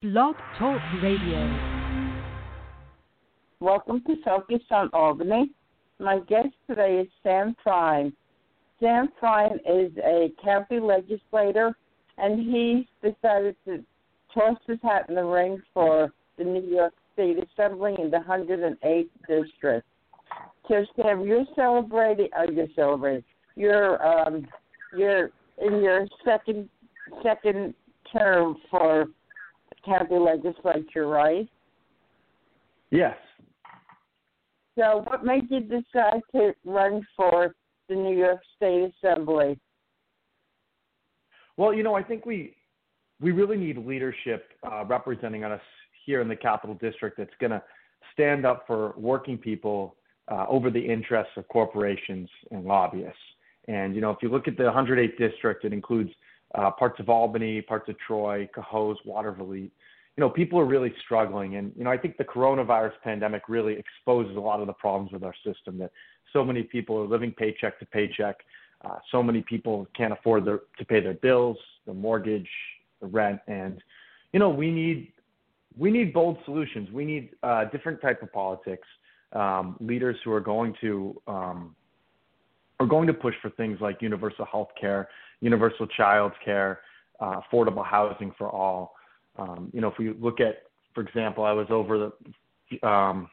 Blog Talk Radio. Welcome to Focus on Albany. My guest today is Sam Fein. Sam Fein is a county legislator, and he decided to toss his hat in the ring for the New York State Assembly in the 108th district. So, Sam, you're celebrating. Oh, you're celebrating. You're um, you're in your second second term for county legislature, right? Yes. So, what made you decide to run for the New York State Assembly? Well, you know, I think we we really need leadership uh, representing us here in the Capital District that's going to stand up for working people uh, over the interests of corporations and lobbyists. And you know, if you look at the 108th district, it includes uh, parts of Albany, parts of Troy, Cohoes, Watervliet. You know, people are really struggling, and you know, I think the coronavirus pandemic really exposes a lot of the problems with our system. That so many people are living paycheck to paycheck. Uh, so many people can't afford their, to pay their bills, the mortgage, the rent, and you know, we need we need bold solutions. We need uh, different type of politics, um, leaders who are going to um, are going to push for things like universal health care, universal child care, uh, affordable housing for all. Um, you know, if we look at, for example, I was over the, um,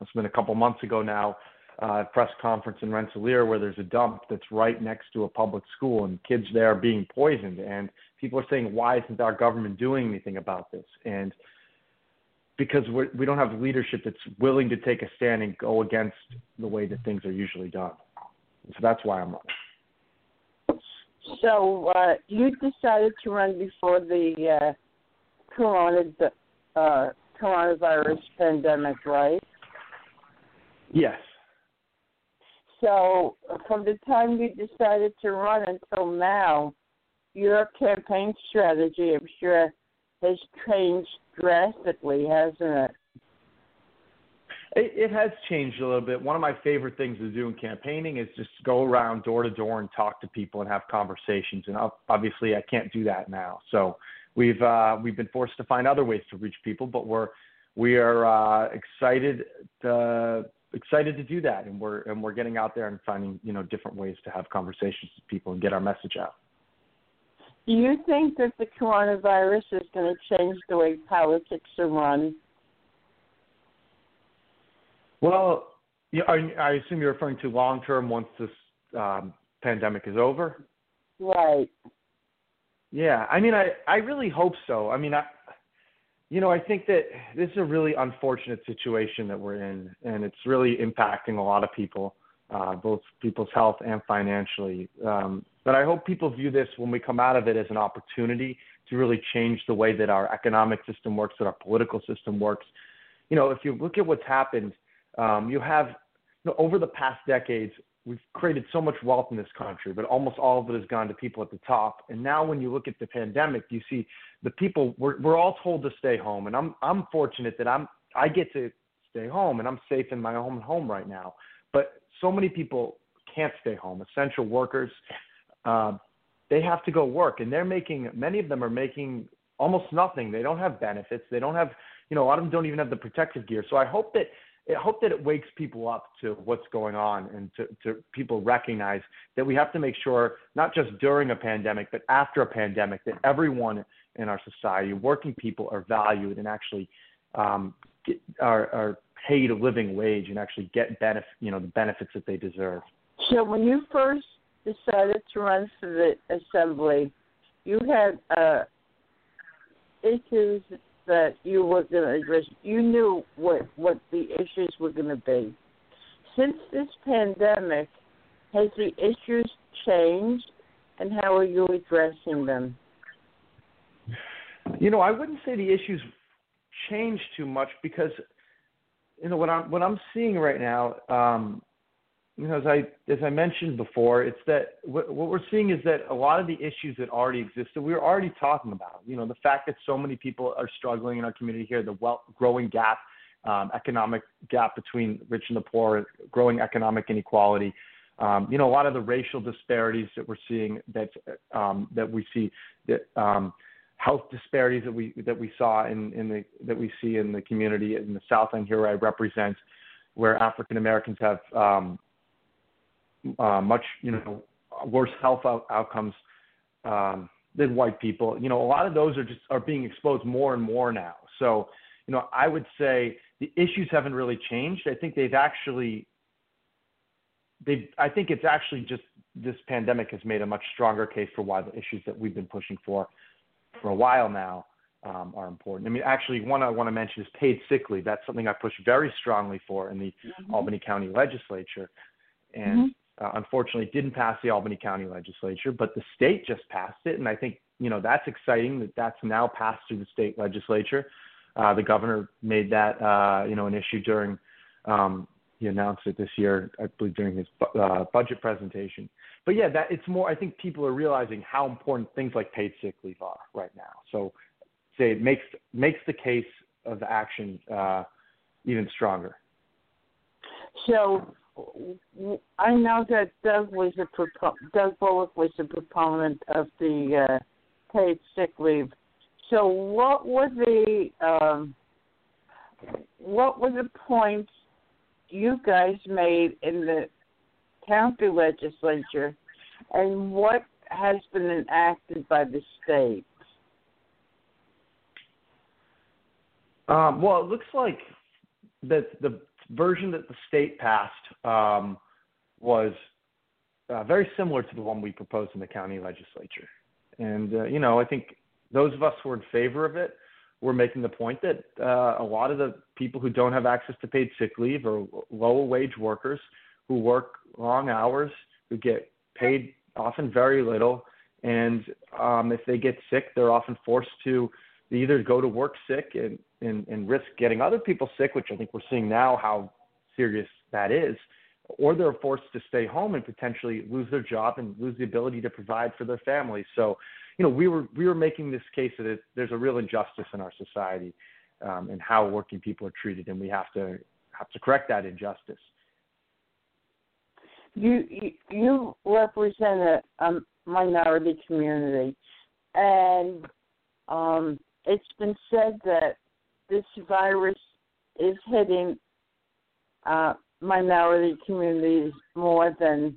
it's been a couple months ago now, uh, press conference in Rensselaer where there's a dump that's right next to a public school and kids there are being poisoned. And people are saying, why isn't our government doing anything about this? And because we're, we don't have leadership that's willing to take a stand and go against the way that things are usually done. So that's why I'm running. So uh, you decided to run before the uh, corona uh, coronavirus pandemic, right? Yes. So from the time you decided to run until now, your campaign strategy, I'm sure, has changed drastically, hasn't it? It, it has changed a little bit. One of my favorite things to do in campaigning is just go around door to door and talk to people and have conversations. And obviously, I can't do that now. So we've uh, we've been forced to find other ways to reach people, but we're we are uh, excited to, excited to do that, and we're and we're getting out there and finding you know different ways to have conversations with people and get our message out. Do you think that the coronavirus is going to change the way politics are run? Well, I, I assume you're referring to long term once this um, pandemic is over. Right. Yeah, I mean, I I really hope so. I mean, I, you know, I think that this is a really unfortunate situation that we're in, and it's really impacting a lot of people, uh, both people's health and financially. Um, but I hope people view this when we come out of it as an opportunity to really change the way that our economic system works, that our political system works. You know, if you look at what's happened um, you have, you know, over the past decades, we've created so much wealth in this country, but almost all of it has gone to people at the top. And now, when you look at the pandemic, you see the people. We're we're all told to stay home, and I'm I'm fortunate that I'm I get to stay home, and I'm safe in my own home right now. But so many people can't stay home. Essential workers, uh, they have to go work, and they're making. Many of them are making almost nothing. They don't have benefits. They don't have. You know, a lot of them don't even have the protective gear. So I hope that I hope that it wakes people up to what's going on and to, to people recognize that we have to make sure, not just during a pandemic, but after a pandemic, that everyone in our society, working people, are valued and actually um, get, are, are paid a living wage and actually get benefit, you know, the benefits that they deserve. So when you first decided to run for the assembly, you had uh, issues that you were going to address. You knew what what the issues were going to be. Since this pandemic, has the issues changed, and how are you addressing them? You know, I wouldn't say the issues changed too much because you know what I'm what I'm seeing right now. Um, you know, as I as I mentioned before, it's that what, what we're seeing is that a lot of the issues that already existed, we were already talking about. You know, the fact that so many people are struggling in our community here, the wealth, growing gap, um, economic gap between rich and the poor, growing economic inequality. Um, you know, a lot of the racial disparities that we're seeing that um, that we see that um, health disparities that we that we saw in, in the that we see in the community in the South End here I represent, where African Americans have um, uh, much you know worse health out- outcomes um, than white people. You know, a lot of those are just are being exposed more and more now. So, you know, I would say the issues haven't really changed. I think they've actually they I think it's actually just this pandemic has made a much stronger case for why the issues that we've been pushing for for a while now um, are important. I mean, actually, one I want to mention is paid sick leave. That's something I pushed very strongly for in the mm-hmm. Albany County Legislature, and mm-hmm. Uh, unfortunately, didn't pass the Albany County Legislature, but the state just passed it, and I think you know that's exciting that that's now passed through the state legislature. Uh, the governor made that uh, you know an issue during um, he announced it this year, I believe, during his uh, budget presentation. But yeah, that it's more. I think people are realizing how important things like paid sick leave are right now. So, say it makes makes the case of the action uh, even stronger. So, I know that Doug was a Doug Bullock was a proponent of the uh, paid sick leave. So, what were the um, what were the points you guys made in the county legislature and what has been enacted by the state? Um, well, it looks like that the version that the state passed um, was uh, very similar to the one we proposed in the county legislature. And, uh, you know, I think those of us who are in favor of it we're making the point that uh, a lot of the people who don't have access to paid sick leave are lower wage workers who work long hours, who get paid often very little, and um, if they get sick, they're often forced to either go to work sick and, and, and risk getting other people sick, which I think we're seeing now how serious that is, or they're forced to stay home and potentially lose their job and lose the ability to provide for their families. So you know, we were we were making this case that it, there's a real injustice in our society um, and how working people are treated, and we have to have to correct that injustice. You you, you represent a, a minority community, and um, it's been said that this virus is hitting uh, minority communities more than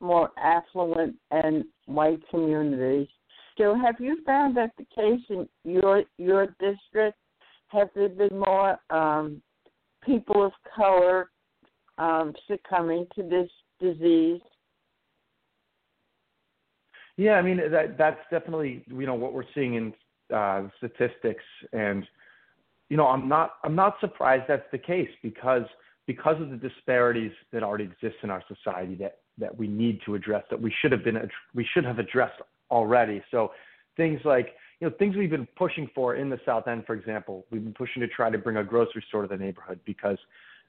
more affluent and white communities. So, have you found that the case in your your district? Have there been more um, people of color um, succumbing to this disease? Yeah, I mean that that's definitely you know what we're seeing in uh, statistics, and you know I'm not I'm not surprised that's the case because because of the disparities that already exist in our society that that we need to address that we should have been we should have addressed already. So things like you know things we've been pushing for in the South End, for example, we've been pushing to try to bring a grocery store to the neighborhood because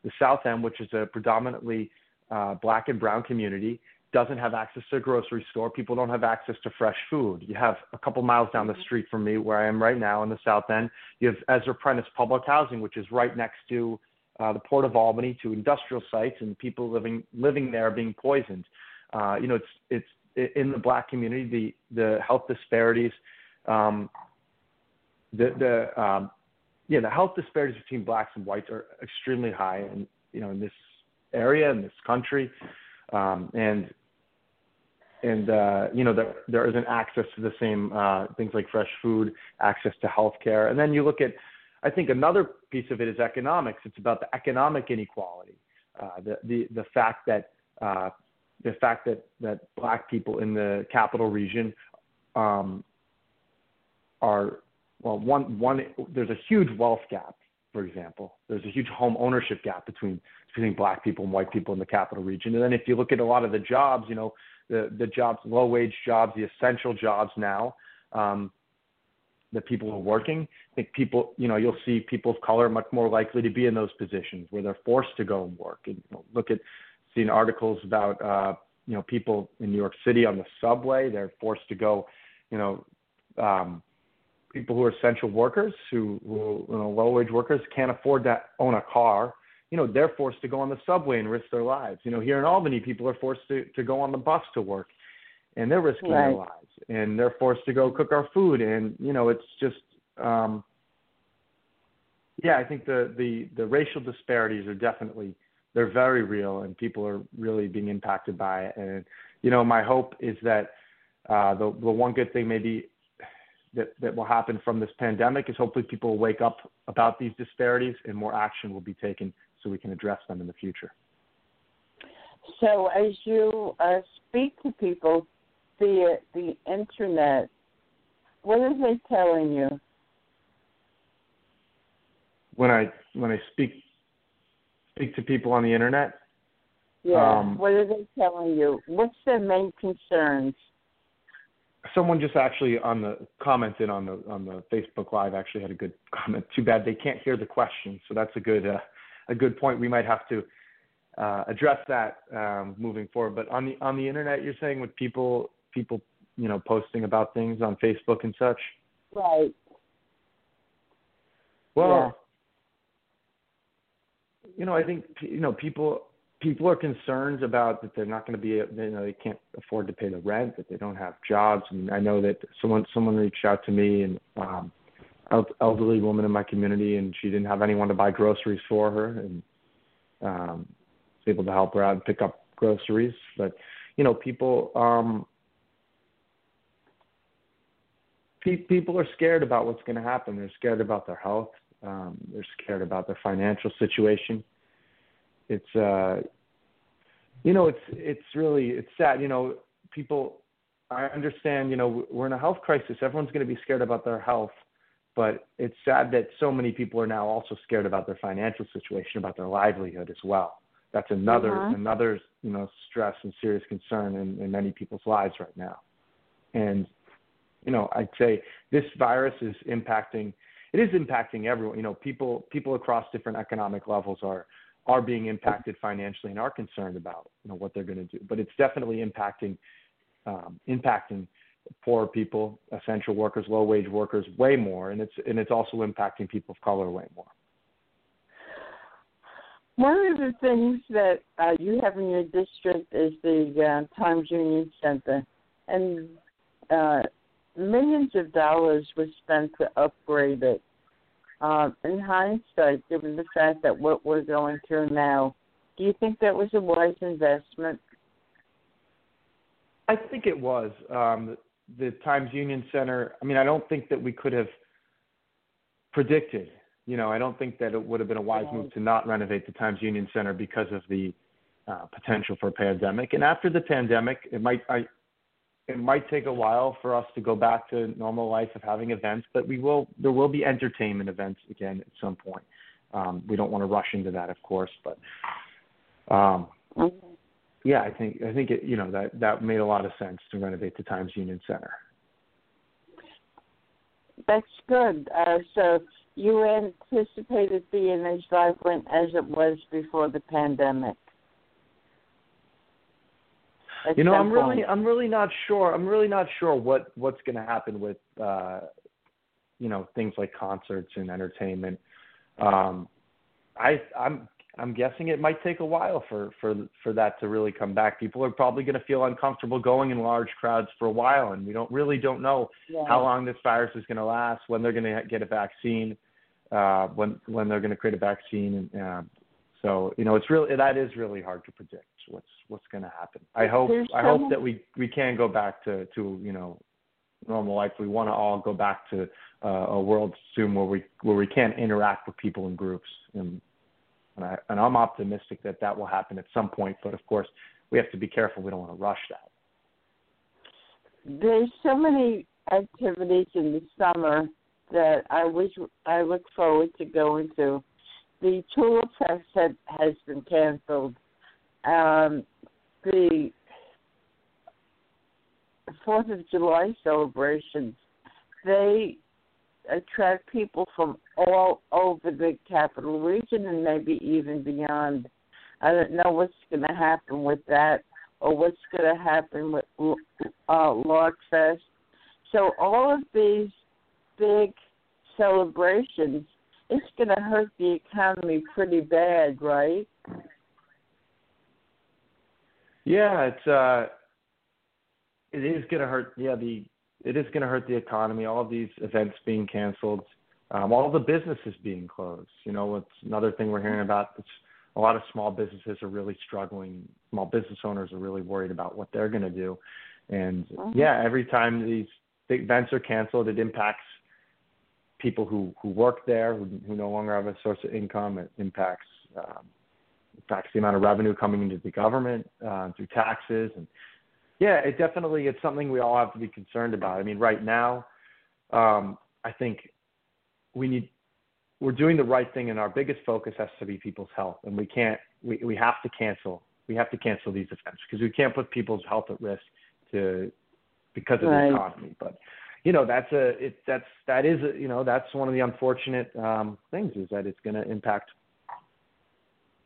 the South End, which is a predominantly uh, black and brown community, doesn't have access to a grocery store. People don't have access to fresh food. You have a couple miles down the mm-hmm. street from me, where I am right now in the South End, you have Ezra Prentice Public Housing, which is right next to uh, the Port of Albany, to industrial sites, and people living living there being poisoned. Uh, you know, it's it's in the black community, the the health disparities, um, the the um, yeah, the health disparities between blacks and whites are extremely high, and you know in this area in this country, um, and and uh, you know there there isn't access to the same uh, things like fresh food, access to health care, and then you look at, I think another piece of it is economics. It's about the economic inequality, uh, the the the fact that uh, the fact that that black people in the capital region um, are well one one there's a huge wealth gap for example. There's a huge home ownership gap between between black people and white people in the capital region. And then if you look at a lot of the jobs you know the the jobs low wage jobs the essential jobs now um, that people who are working i think people you know you'll see people of color much more likely to be in those positions where they're forced to go and work and you know, look at seen articles about uh, you know people in New York City on the subway. They're forced to go, you know, um, people who are essential workers who, who you know, low wage workers can't afford to own a car. You know, they're forced to go on the subway and risk their lives. You know, here in Albany, people are forced to, to go on the bus to work. and they're risking right. their lives, and they're forced to go cook our food, and you know, it's just. um yeah, I think the, the, the racial disparities are definitely they're very real, and people are really being impacted by it. And you know, my hope is that uh, the the one good thing maybe that that will happen from this pandemic is hopefully people will wake up about these disparities and more action will be taken so we can address them in the future. So, as you uh, speak to people via the internet, what are they telling you? When I when I speak speak to people on the internet, yeah, um, what are they telling you? What's their main concerns? someone just actually on the commented on the on the Facebook Live actually had a good comment. Too bad they can't hear the question, so that's a good uh, a good point. We might have to uh, address that um, moving forward. But on the on the internet, you're saying with people people you know posting about things on Facebook and such. Right. Well, yeah. you know, I think you know people people are concerned about that they're not going to be you know they can't afford to pay the rent that they don't have jobs and I know that someone someone reached out to me and um elderly woman in my community and she didn't have anyone to buy groceries for her and um was able to help her out and pick up groceries. But you know people um pe- people are scared about what's going to happen. They're scared about their health um they're scared about their financial situation. It's uh you know it's it's really it's sad you know people i understand you know we're in a health crisis. Everyone's going to be scared about their health but it's sad that so many people are now also scared about their financial situation about their livelihood as well that's another mm-hmm. another you know stress and serious concern in, in many people's lives right now and you know i'd say this virus is impacting it is impacting everyone you know people people across different economic levels are are being impacted financially and are concerned about you know what they're going to do. But it's definitely impacting um, impacting poor people, essential workers, low wage workers way more, and it's and it's also impacting people of color way more. One of the things that uh, you have in your district is the uh, Times Union Center, and uh, millions of dollars was spent to upgrade it. Um, in hindsight, given the fact that what we're going through now, do you think that was a wise investment? I think it was. Um, the Times Union Center, I mean, I don't think that we could have predicted. You know, I don't think that it would have been a wise move to not renovate the Times Union Center because of the uh, potential for a pandemic. And after the pandemic, it might, I, it might take a while for us to go back to normal life of having events, but we will. There will be entertainment events again at some point. Um, we don't want to rush into that, of course, but um, yeah, I think I think it, you know that that made a lot of sense to renovate the Times Union Center. That's good. Uh, so you anticipated being as vibrant as it was before the pandemic you know, I'm really, I'm really not sure. I'm really not sure what what's going to happen with, uh, you know, things like concerts and entertainment. Um, I, I'm, I'm guessing it might take a while for for for that to really come back. People are probably going to feel uncomfortable going in large crowds for a while, and we don't really don't know yeah. how long this virus is going to last, when they're going to get a vaccine, uh, when when they're going to create a vaccine, and uh, so you know, it's really that is really hard to predict what's what's going to happen. I hope There's I hope that we we can go back to to you know normal life. We want to all go back to uh, a world soon where we where we can interact with people in groups, and and, I, and I'm optimistic that that will happen at some point. But of course, we have to be careful. We don't want to rush that. There's so many activities in the summer that I wish I look forward to going to. The Tulip Fest has been canceled um, the Fourth of July celebrations, they attract people from all over the capital region and maybe even beyond. I don't know what's going to happen with that or what's going to happen with uh, Log Fest. So all of these big celebrations, it's going to hurt the economy pretty bad, right? Yeah, it's uh, it is going to hurt. Yeah, the it is going to hurt the economy. All of these events being canceled, um, all the businesses being closed. You know, it's another thing we're hearing about. It's a lot of small businesses are really struggling. Small business owners are really worried about what they're going to do. And mm-hmm. yeah, every time these big events are canceled, it impacts people who who work there who, who no longer have a source of income. It impacts um, impacts the amount of revenue coming into the government uh, through taxes and yeah, it definitely it's something we all have to be concerned about. I mean, right now, um, I think we need we're doing the right thing, and our biggest focus has to be people's health, and we can't we we have to cancel we have to cancel these events because we can't put people's health at risk to because of right. the economy. But you know that's a it that's that is a, you know that's one of the unfortunate um, things is that it's going to impact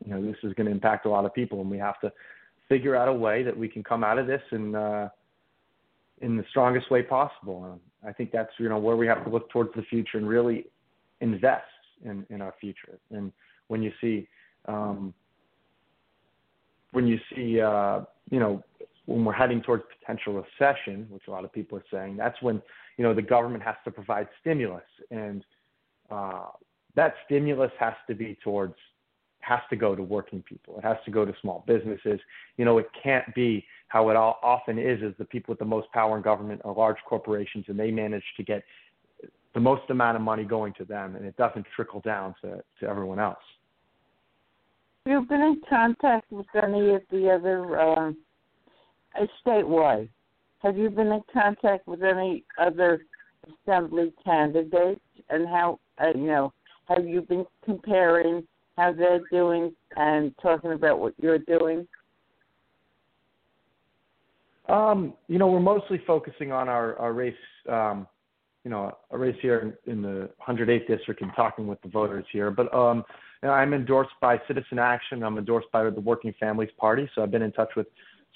you know this is going to impact a lot of people, and we have to figure out a way that we can come out of this in uh, in the strongest way possible. Um, I think that's you know where we have to look towards the future and really invest in in our future. And when you see um, when you see uh, you know when we're heading towards potential recession, which a lot of people are saying, that's when you know the government has to provide stimulus, and uh, that stimulus has to be towards has to go to working people. It has to go to small businesses. You know, it can't be how it all often is, is the people with the most power in government are large corporations and they manage to get the most amount of money going to them and it doesn't trickle down to, to everyone else. Have you been in contact with any of the other, uh, statewide, have you been in contact with any other assembly candidates and how, uh, you know, have you been comparing how they're doing and talking about what you're doing? Um, you know, we're mostly focusing on our, our race, um, you know, a race here in, in the 108th district and talking with the voters here. But um, you know, I'm endorsed by Citizen Action. I'm endorsed by the Working Families Party. So I've been in touch with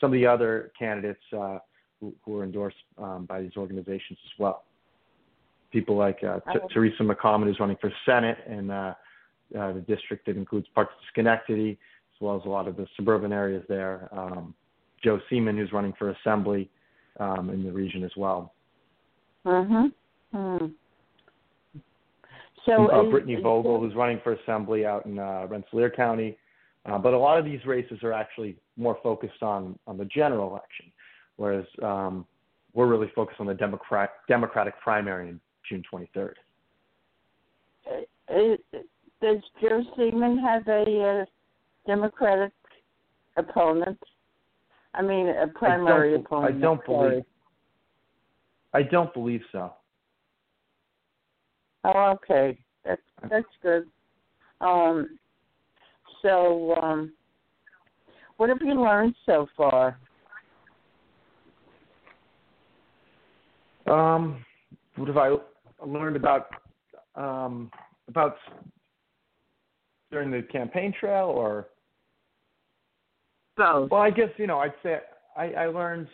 some of the other candidates uh, who, who are endorsed um, by these organizations as well. People like uh, T- Thearse McCalmon, who's running for Senate, and uh, uh, the district that includes parts of Schenectady, as well as a lot of the suburban areas there. Um, Joe Seeman, who's running for assembly um, in the region as well. Mhm. Hmm. So uh, Brittany Vogel, who's running for assembly out in uh, Rensselaer County. Uh, but a lot of these races are actually more focused on on the general election, whereas um, we're really focused on the Democrat Democratic primary in June 23rd. Does Joe Seeman have a uh, Democratic opponent? I mean, a primary I opponent. I don't believe. I don't believe so. Oh, okay. That's that's good. Um, so, um, what have you learned so far? Um, what have I learned about um, about during the campaign trail or both? Well, I guess you know I'd say I, I learned.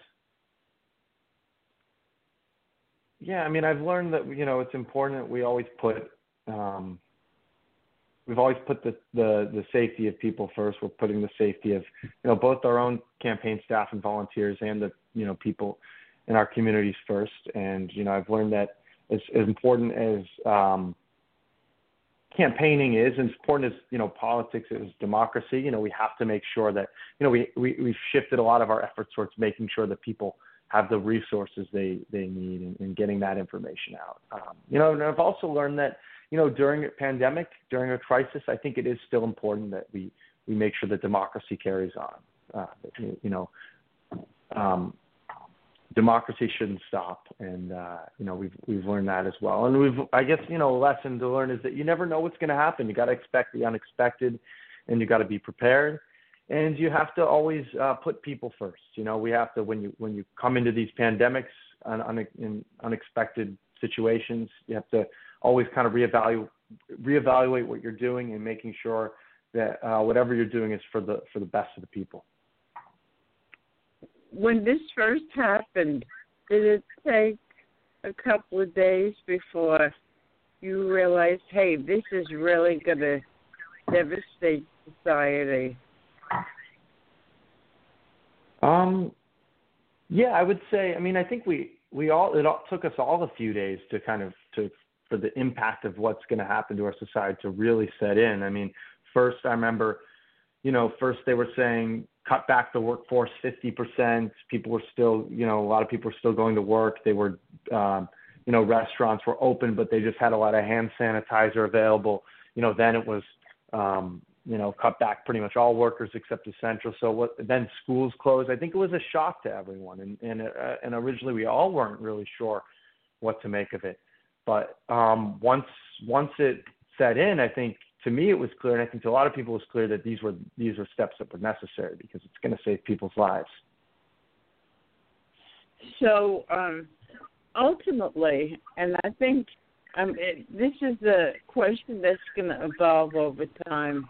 Yeah, I mean I've learned that you know it's important that we always put um, we've always put the, the the safety of people first. We're putting the safety of you know both our own campaign staff and volunteers and the you know people in our communities first. And you know I've learned that as, as important as um, campaigning is, and as important as you know politics is democracy. You know, we have to make sure that you know we, we we've shifted a lot of our efforts towards making sure that people have the resources they they need and, and getting that information out. Um, you know, and I've also learned that you know during a pandemic, during a crisis, I think it is still important that we we make sure that democracy carries on. Uh, you know, um, democracy shouldn't stop, and uh, you know we've we've learned that as well. And we've I guess you know a lesson to learn is that you never know what's going to happen. You got to expect the unexpected, and you got to be prepared. And you have to always uh, put people first. You know, we have to when you when you come into these pandemics and un, in unexpected situations, you have to always kind of reevaluate reevaluate what you're doing and making sure that uh, whatever you're doing is for the for the best of the people when this first happened, did it take a couple of days before you realized, hey, this is really going to devastate society? Um, Yeah, I would say. I mean, I think we we all it all, took us all a few days to kind of to for the impact of what's going to happen to our society to really set in. I mean, first I remember, you know, first they were saying cut back the workforce 50%. People were still, you know, a lot of people were still going to work. They were, um, you know, restaurants were open, but they just had a lot of hand sanitizer available. You know, then it was, um, you know, cut back pretty much all workers except essential. So what? Then schools closed. I think it was a shock to everyone, and and uh, and originally we all weren't really sure what to make of it. But um, once once it set in, I think to me it was clear, and I think to a lot of people it was clear that these were these were steps that were necessary because it's going to save people's lives. So um, ultimately, and I think um, it, this is a question that's going to evolve over time.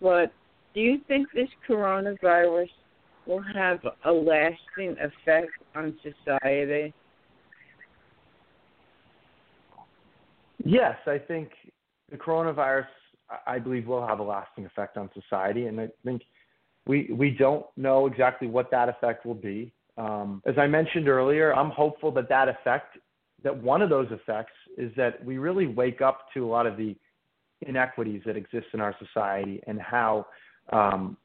But do you think this coronavirus will have a lasting effect on society? Yes, I think the coronavirus, I believe, will have a lasting effect on society, and I think we we don't know exactly what that effect will be. Um, as I mentioned earlier, I'm hopeful that that effect, that one of those effects, is that we really wake up to a lot of the inequities that exist in our society and how um,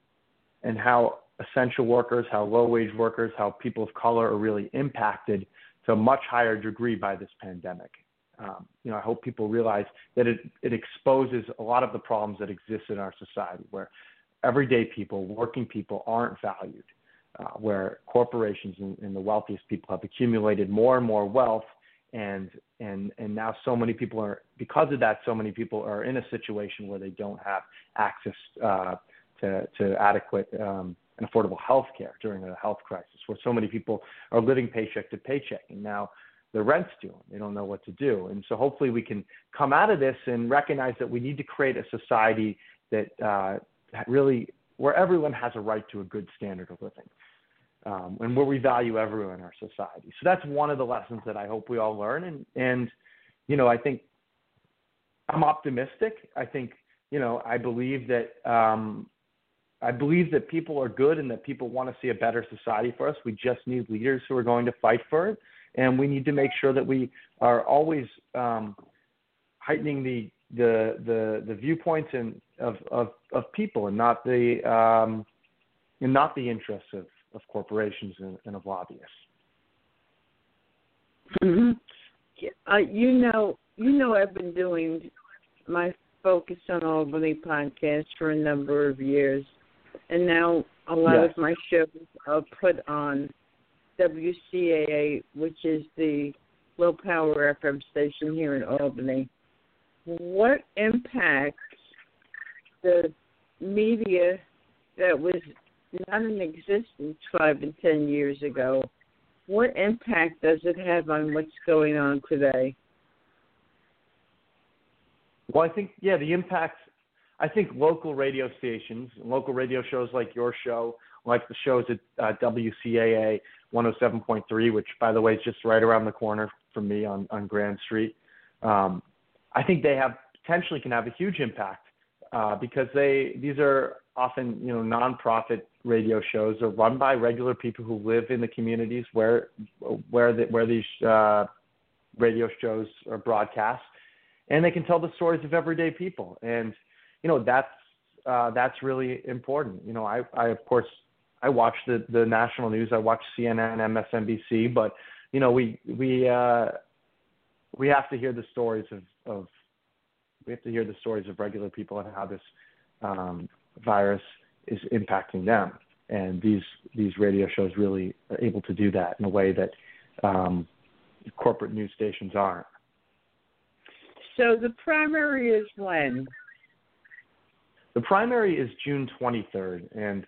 and how essential workers, how low wage workers, how people of color are really impacted to a much higher degree by this pandemic. Um, you know, I hope people realize that it, it exposes a lot of the problems that exist in our society where everyday people, working people aren't valued, uh, where corporations and, and the wealthiest people have accumulated more and more wealth and and and now so many people are because of that so many people are in a situation where they don't have access uh, to to adequate um, and affordable health care during a health crisis where so many people are living paycheck to paycheck. And now the rent's due they don't know what to do and so hopefully we can come out of this and recognize that we need to create a society that uh, really where everyone has a right to a good standard of living um, and where we value everyone in our society. So that's one of the lessons that I hope we all learn. And, and you know, I think I'm optimistic. I think, you know, I believe that um, I believe that people are good and that people want to see a better society for us. We just need leaders who are going to fight for it, and we need to make sure that we are always um, heightening the the the, the viewpoints and of, of of people and not the um, and not the interests of of corporations and, and of lobbyists. Mm-hmm. Uh, you know, you know, I've been doing my Focus on Albany podcast for a number of years, and now a lot yes. of my shows are put on WCAA, which is the low power FM station here in Albany. What impact the media that was not in existence five and ten years ago, what impact does it have on what's going on today? Well, I think yeah, the impact. I think local radio stations, local radio shows like your show, like the shows at uh, WCAA 107.3, which by the way is just right around the corner from me on on Grand Street. Um, I think they have potentially can have a huge impact uh, because they these are often you know nonprofit radio shows are run by regular people who live in the communities where where the, where these uh, radio shows are broadcast, and they can tell the stories of everyday people, and you know that's uh, that's really important. You know, I I of course I watch the the national news, I watch CNN, MSNBC, but you know we we uh, we have to hear the stories of of we have to hear the stories of regular people and how this um, virus is impacting them. And these these radio shows really are able to do that in a way that um, corporate news stations aren't. So the primary is when? The primary is June 23rd, and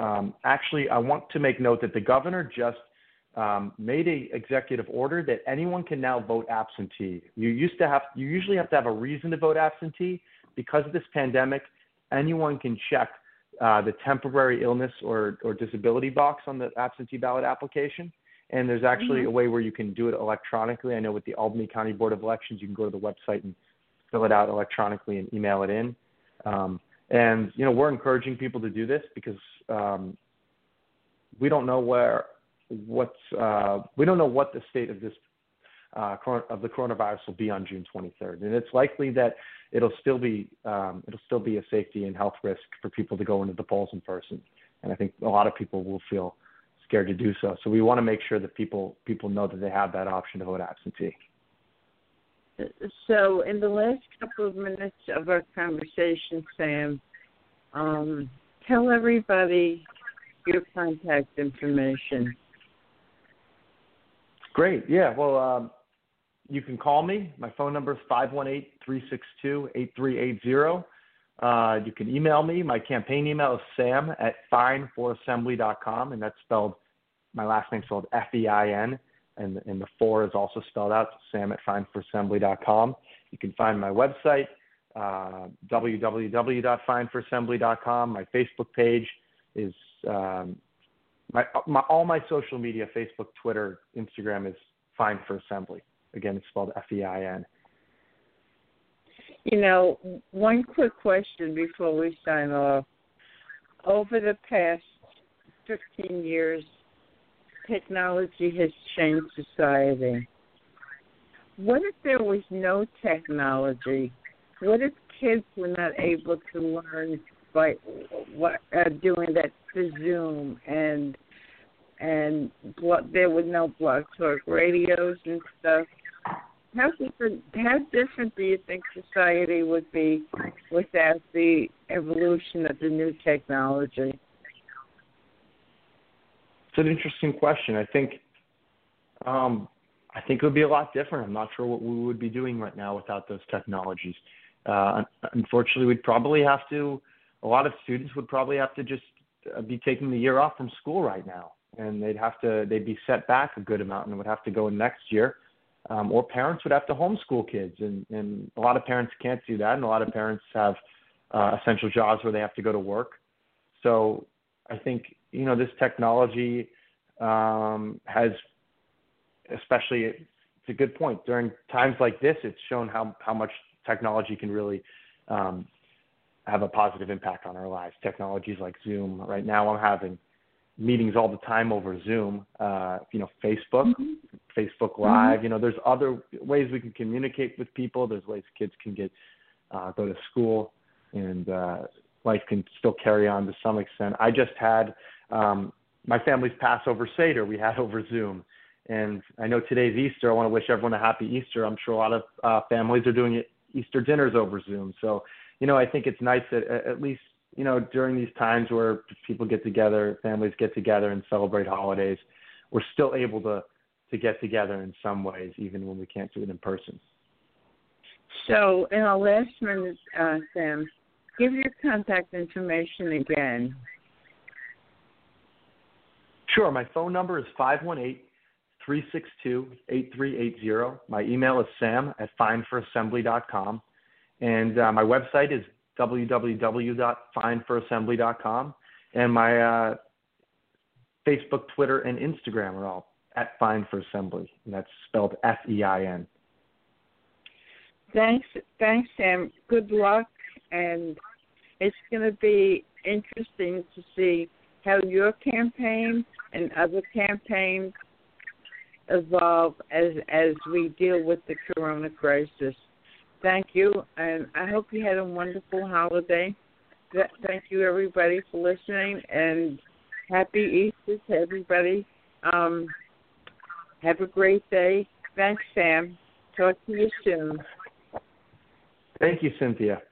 um, actually, I want to make note that the governor just um, made an executive order that anyone can now vote absentee. You used to have you usually have to have a reason to vote absentee because of this pandemic anyone can check uh, the temporary illness or, or disability box on the absentee ballot application. And there's actually mm-hmm. a way where you can do it electronically. I know with the Albany County Board of Elections, you can go to the website and fill it out electronically and email it in. Um, and you know, we're encouraging people to do this because um, we don't know where what's uh, we don't know what the state of this uh, of the coronavirus will be on June 23rd, and it's likely that it'll still be um, it'll still be a safety and health risk for people to go into the polls in person, and I think a lot of people will feel scared to do so. So we want to make sure that people people know that they have that option to vote absentee. So in the last couple of minutes of our conversation, Sam, um, tell everybody your contact information. Great. Yeah. Well, um, you can call me. My phone number is 518-362-8380. Uh, you can email me. My campaign email is sam at feinforassembly.com, and that's spelled, my last name spelled F-E-I-N, and, and the four is also spelled out, sam at feinforassembly.com. You can find my website, uh, www.feinforassembly.com. My Facebook page is um, my, my all my social media, Facebook, Twitter, Instagram is Fein for Assembly. Again, it's spelled F E I N. You know, one quick question before we sign off. Over the past 15 years, technology has changed society. What if there was no technology? What if kids were not able to learn by what uh, doing that Zoom and and there were no blog talk radios and stuff. How different how different do you think society would be without the evolution of the new technology? It's an interesting question. I think um, I think it would be a lot different. I'm not sure what we would be doing right now without those technologies. Uh, unfortunately, we'd probably have to. A lot of students would probably have to just uh, be taking the year off from school right now, and they'd have to they'd be set back a good amount and would have to go in next year. Um, or parents would have to homeschool kids, and, and a lot of parents can't do that, and a lot of parents have uh, essential jobs where they have to go to work. So I think you know this technology um, has, especially it's a good point during times like this. It's shown how how much technology can really um, have a positive impact on our lives. Technologies like Zoom. Right now, I'm having meetings all the time over Zoom. Uh, you know, Facebook, mm-hmm. Facebook Live. Mm-hmm. You know, there's other ways we can communicate with people. There's ways kids can get uh, go to school, and uh, life can still carry on to some extent. I just had um, my family's Passover Seder. We had over Zoom. And I know today's Easter. I want to wish everyone a happy Easter. I'm sure a lot of uh, families are doing Easter dinners over Zoom. So you know, I think it's nice that at least, you know, during these times where people get together, families get together and celebrate holidays, we're still able to to get together in some ways, even when we can't do it in person. So, in our last minute, uh, Sam, give your contact information again. Sure. My phone number is 518 362 8380. My email is sam at feinforassembly.com. And uh, my website is www.feinforassembly.com. And my uh, Facebook, Twitter, and Instagram are all at Fein for Assembly, and that's spelled F E I N. Thanks, thanks, Sam. Good luck, and it's going to be interesting to see how your campaign and other campaigns evolve as as we deal with the corona crisis. Thank you, and I hope you had a wonderful holiday. Thank you, everybody, for listening, and happy Easter to everybody. Um, have a great day. Thanks, Sam. Talk to you soon. Thank you, Cynthia.